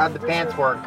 How'd the pants work?